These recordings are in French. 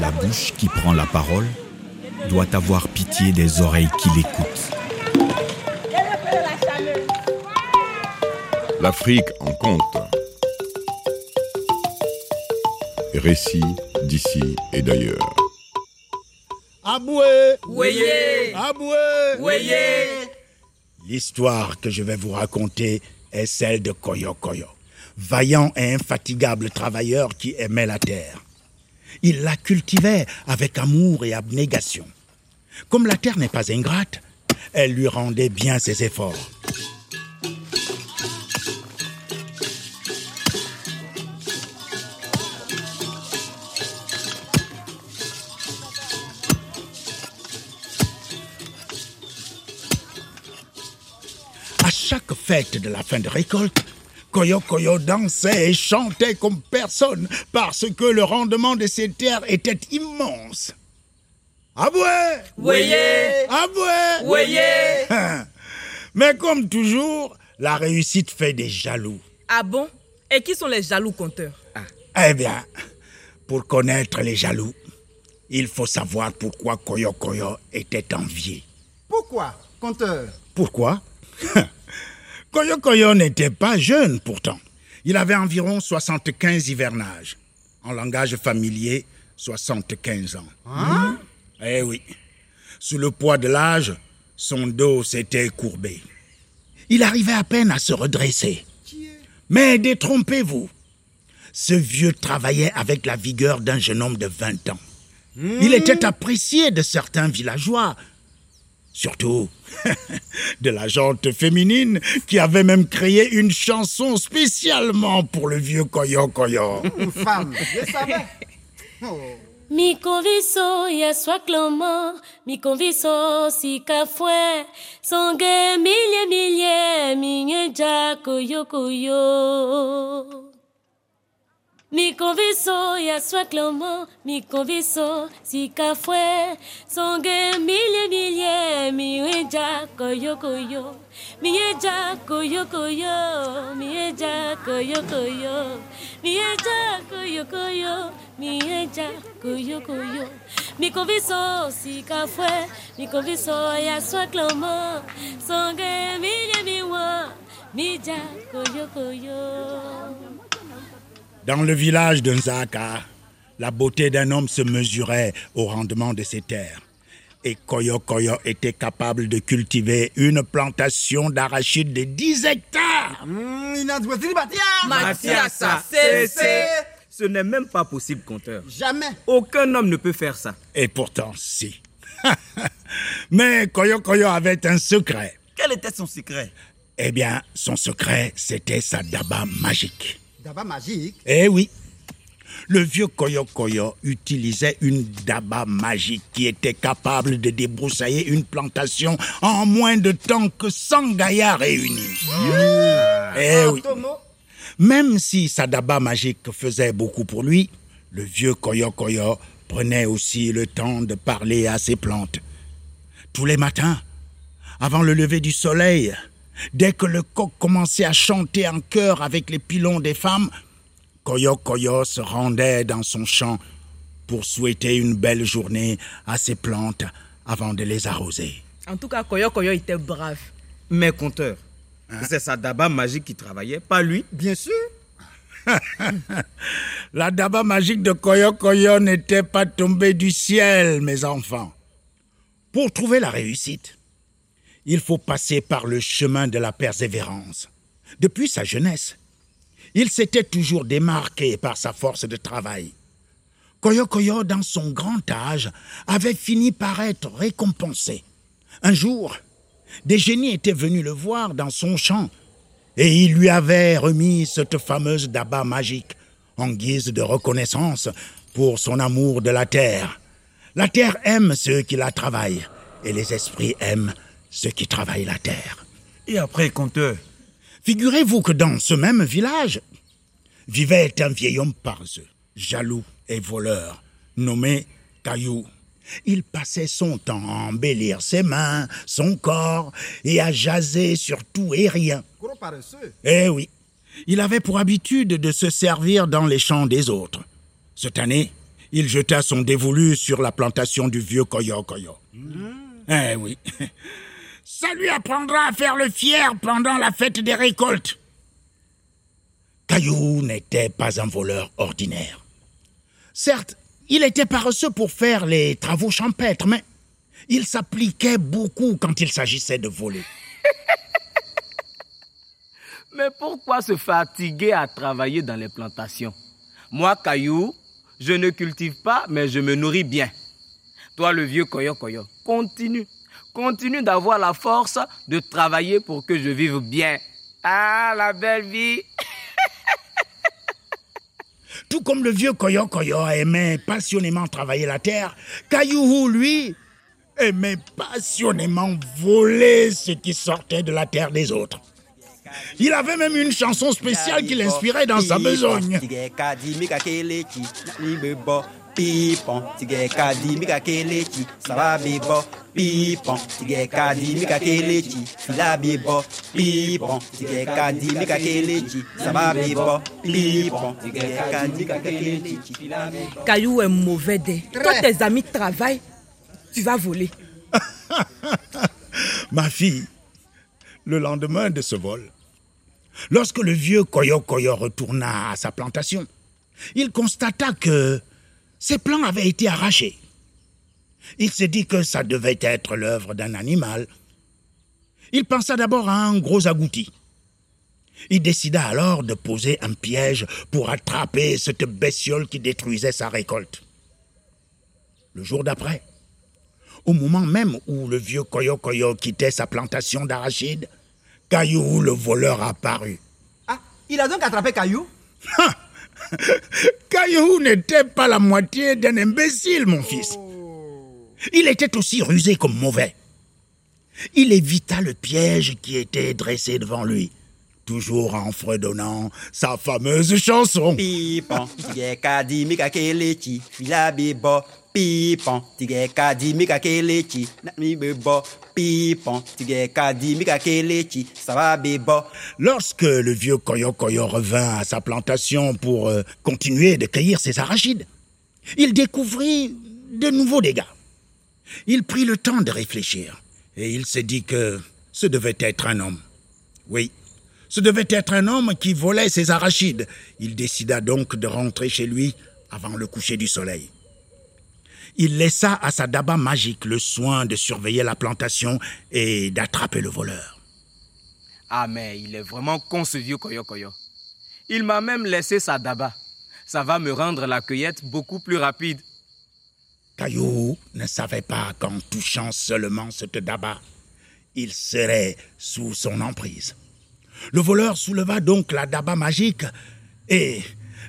La bouche qui prend la parole doit avoir pitié des oreilles qui l'écoutent. L'Afrique en compte. Récit d'ici et d'ailleurs. Aboué Ouéyé Aboué Ouéyé L'histoire que je vais vous raconter est celle de Koyo Koyo, vaillant et infatigable travailleur qui aimait la terre. Il la cultivait avec amour et abnégation. Comme la terre n'est pas ingrate, elle lui rendait bien ses efforts. À chaque fête de la fin de récolte, Koyo Koyo dansait et chantait comme personne parce que le rendement de ses terres était immense. Aboué Ouéyé Aboué Ouéyé Mais comme toujours, la réussite fait des jaloux. Ah bon? Et qui sont les jaloux compteurs Eh bien, pour connaître les jaloux, il faut savoir pourquoi Koyo Koyo était envié. Pourquoi, compteur Pourquoi? Koyo Koyo n'était pas jeune pourtant. Il avait environ 75 hivernages. En langage familier, 75 ans. Hein? Eh oui. Sous le poids de l'âge, son dos s'était courbé. Il arrivait à peine à se redresser. Mais détrompez-vous. Ce vieux travaillait avec la vigueur d'un jeune homme de 20 ans. Il était apprécié de certains villageois, surtout de la jante féminine qui avait même créé une chanson spécialement pour le vieux Koyo Koyo. Une femme, je savais. Oh. Mi conviso ya swaklomo, mi conviso si kafwe, songe milye milye, minye jako yoko yo. Mi conviso ya sua clamant, mi conviso si ka fue, songe mille mille, mi eja koyo koyo, mi eja koyo koyo, mi eja koyo koyo, mi eja koyo koyo, mi eja koyo koyo, mi conviso si ka fue, mi conviso ya sua clamant, songe mille mille, mi eja koyo koyo. Dans le village de Nzaka, la beauté d'un homme se mesurait au rendement de ses terres. Et Koyo Koyo était capable de cultiver une plantation d'arachides de 10 hectares. Ce n'est même pas possible, compteur. Jamais. Aucun homme ne peut faire ça. Et pourtant, si. Mais Koyo Koyo avait un secret. Quel était son secret? Eh bien, son secret, c'était sa daba magique. Magique. Eh oui. Le vieux Koyo Koyo utilisait une daba magique qui était capable de débroussailler une plantation en moins de temps que 100 gaillards réunis. Eh oui. Même si sa daba magique faisait beaucoup pour lui, le vieux Koyo Koyo prenait aussi le temps de parler à ses plantes. Tous les matins, avant le lever du soleil, dès que le coq commençait à chanter en chœur avec les pilons des femmes, Koyo Koyo se rendait dans son champ pour souhaiter une belle journée à ses plantes avant de les arroser. En tout cas, Koyo Koyo était brave. Mais compteur, c'est sa daba magique qui travaillait, pas lui. Bien sûr. La daba magique de Koyo Koyo n'était pas tombée du ciel, mes enfants. Pour trouver la réussite, il faut passer par le chemin de la persévérance. Depuis sa jeunesse, il s'était toujours démarqué par sa force de travail. Koyo Koyo, dans son grand âge, avait fini par être récompensé. Un jour, des génies étaient venus le voir dans son champ et il lui avait remis cette fameuse daba magique en guise de reconnaissance pour son amour de la terre. La terre aime ceux qui la travaillent et les esprits aiment ceux qui travaillent la terre. Et après, compteur Figurez-vous que dans ce même village vivait un vieil homme paresseux, jaloux et voleur, nommé Caillou. Il passait son temps à embellir ses mains, son corps, et à jaser sur tout et rien. Gros paresseux. Eh oui, il avait pour habitude de se servir dans les champs des autres. Cette année, Il jeta son dévolu sur la plantation du vieux Koyo Koyo. Eh oui. Ça lui apprendra à faire le fier pendant la fête des récoltes. Caillou n'était pas un voleur ordinaire. Certes, il était paresseux pour faire les travaux champêtres, mais il s'appliquait beaucoup quand il s'agissait de voler. Mais pourquoi se fatiguer à travailler dans les plantations? Moi, Caillou, je ne cultive pas, mais je me nourris bien. Toi, le vieux Koyo Koyo, continue. Continue d'avoir la force de travailler pour que je vive bien. Ah, la belle vie Tout comme le vieux Koyo Koyo aimait passionnément travailler la terre, Caillou, lui, aimait passionnément voler ce qui sortait de la terre des autres. Il avait même une chanson spéciale qui l'inspirait dans sa besogne. Pipon, tige kadi mika kelechi, sawa bebo. Pipon, tige kadi mika kelechi, fila bebo. Pipon, tige kadi mika kelechi, sawa bebo. Pipon, tige kadi mika kelechi, fila bebo. Caillou est mauvais dès. Toi, tes amis travaillent, tu vas voler. Ma fille, le lendemain de ce vol, lorsque le vieux Koyo Koyo retourna à sa plantation, il constata que ses plans avaient été arrachés. Il se dit que ça devait être l'œuvre d'un animal. Il pensa d'abord à un gros agouti. Il décida alors de poser un piège pour attraper cette bestiole qui détruisait sa récolte. Le jour d'après, au moment même où le vieux Koyo Koyo quittait sa plantation d'arachides, Caillou le voleur apparut. Ah, il a donc attrapé Caillou? Caillou n'était pas la moitié d'un imbécile, mon fils. Il était aussi rusé comme mauvais. Il évita le piège qui était dressé devant lui, toujours en fredonnant sa fameuse chanson. Pipon, tige. Pipon, na mi bebo. Pipon, tige kelechi, sawa bebo. Lorsque le vieux Koyo Koyo revint à sa plantation pour euh, continuer de cueillir ses arachides, il découvrit de nouveaux dégâts. Il prit le temps de réfléchir et il se dit que ce devait être un homme. Oui, ce devait être un homme qui volait ses arachides. Il décida donc de rentrer chez lui avant le coucher du soleil. Il laissa à sa daba magique le soin de surveiller la plantation et d'attraper le voleur. Ah, mais il est vraiment con ce vieux Koyo Koyo. Il m'a même laissé sa daba. Ça va me rendre la cueillette beaucoup plus rapide. Caillou ne savait pas qu'en touchant seulement cette daba, il serait sous son emprise. Le voleur souleva donc la daba magique et,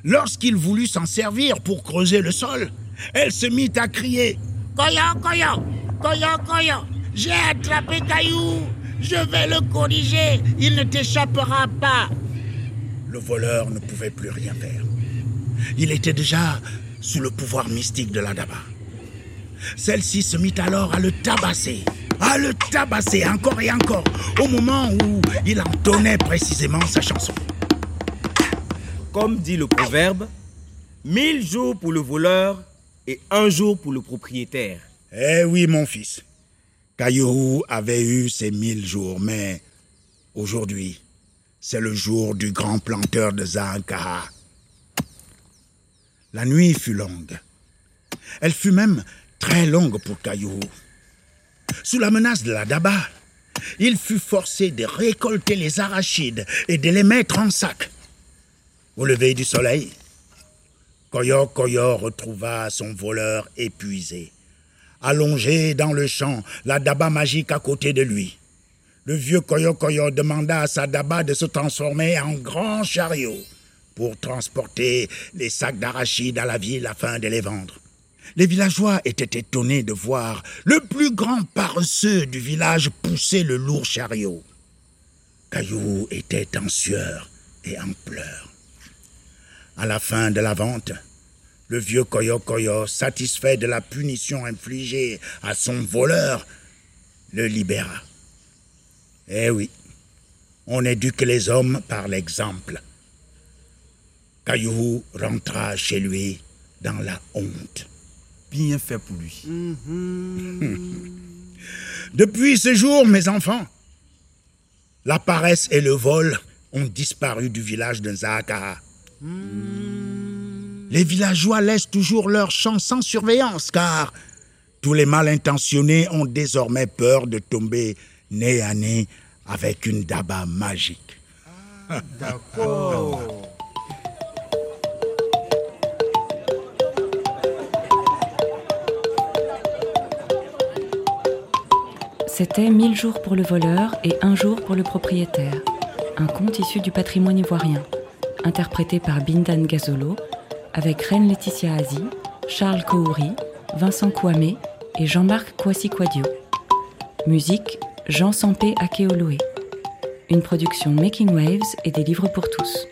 lorsqu'il voulut s'en servir pour creuser le sol, elle se mit à crier Koyo, Koyo, Koyo, Koyo, j'ai attrapé Caillou, je vais le corriger, il ne t'échappera pas. Le voleur ne pouvait plus rien faire. Il était déjà sous le pouvoir mystique de la daba. Celle-ci se mit alors à le tabasser, à le tabasser encore et encore, au moment où il entonnait précisément sa chanson. Comme dit le proverbe, mille jours pour le voleur et un jour pour le propriétaire. Eh oui, mon fils. Caillou avait eu ses mille jours, mais aujourd'hui, c'est le jour du grand planteur de Zahankaha. La nuit fut longue. Elle fut même très longue pour Caillou. Sous la menace de la daba, il fut forcé de récolter les arachides et de les mettre en sac. Au lever du soleil, Koyo Koyo retrouva son voleur épuisé, allongé dans le champ, la daba magique à côté de lui. Le vieux Koyo Koyo demanda à sa daba de se transformer en grand chariot pour transporter les sacs d'arachides à la ville afin de les vendre. Les villageois étaient étonnés de voir le plus grand paresseux du village pousser le lourd chariot. Caillou était en sueur et en pleurs. À la fin de la vente, le vieux Koyo Koyo, satisfait de la punition infligée à son voleur, le libéra. Eh oui, on éduque les hommes par l'exemple. Caillou rentra chez lui dans la honte. Bien fait pour lui. Depuis ce jour, mes enfants, la paresse et le vol ont disparu du village de Nzaka. Les villageois laissent toujours leurs champs sans surveillance car tous les mal intentionnés ont désormais peur de tomber nez à nez avec une daba magique. C'était 1000 jours pour le voleur et un jour pour le propriétaire. Un conte issu du patrimoine ivoirien, interprété par Bindan Gazolo, avec Reine Laetitia Azi, Charles Kouri, Vincent Kouamé et Jean-Marc Kwasi-Kwadio. Musique Jean Sampé Akeoloé. Une production Making Waves et des livres pour tous.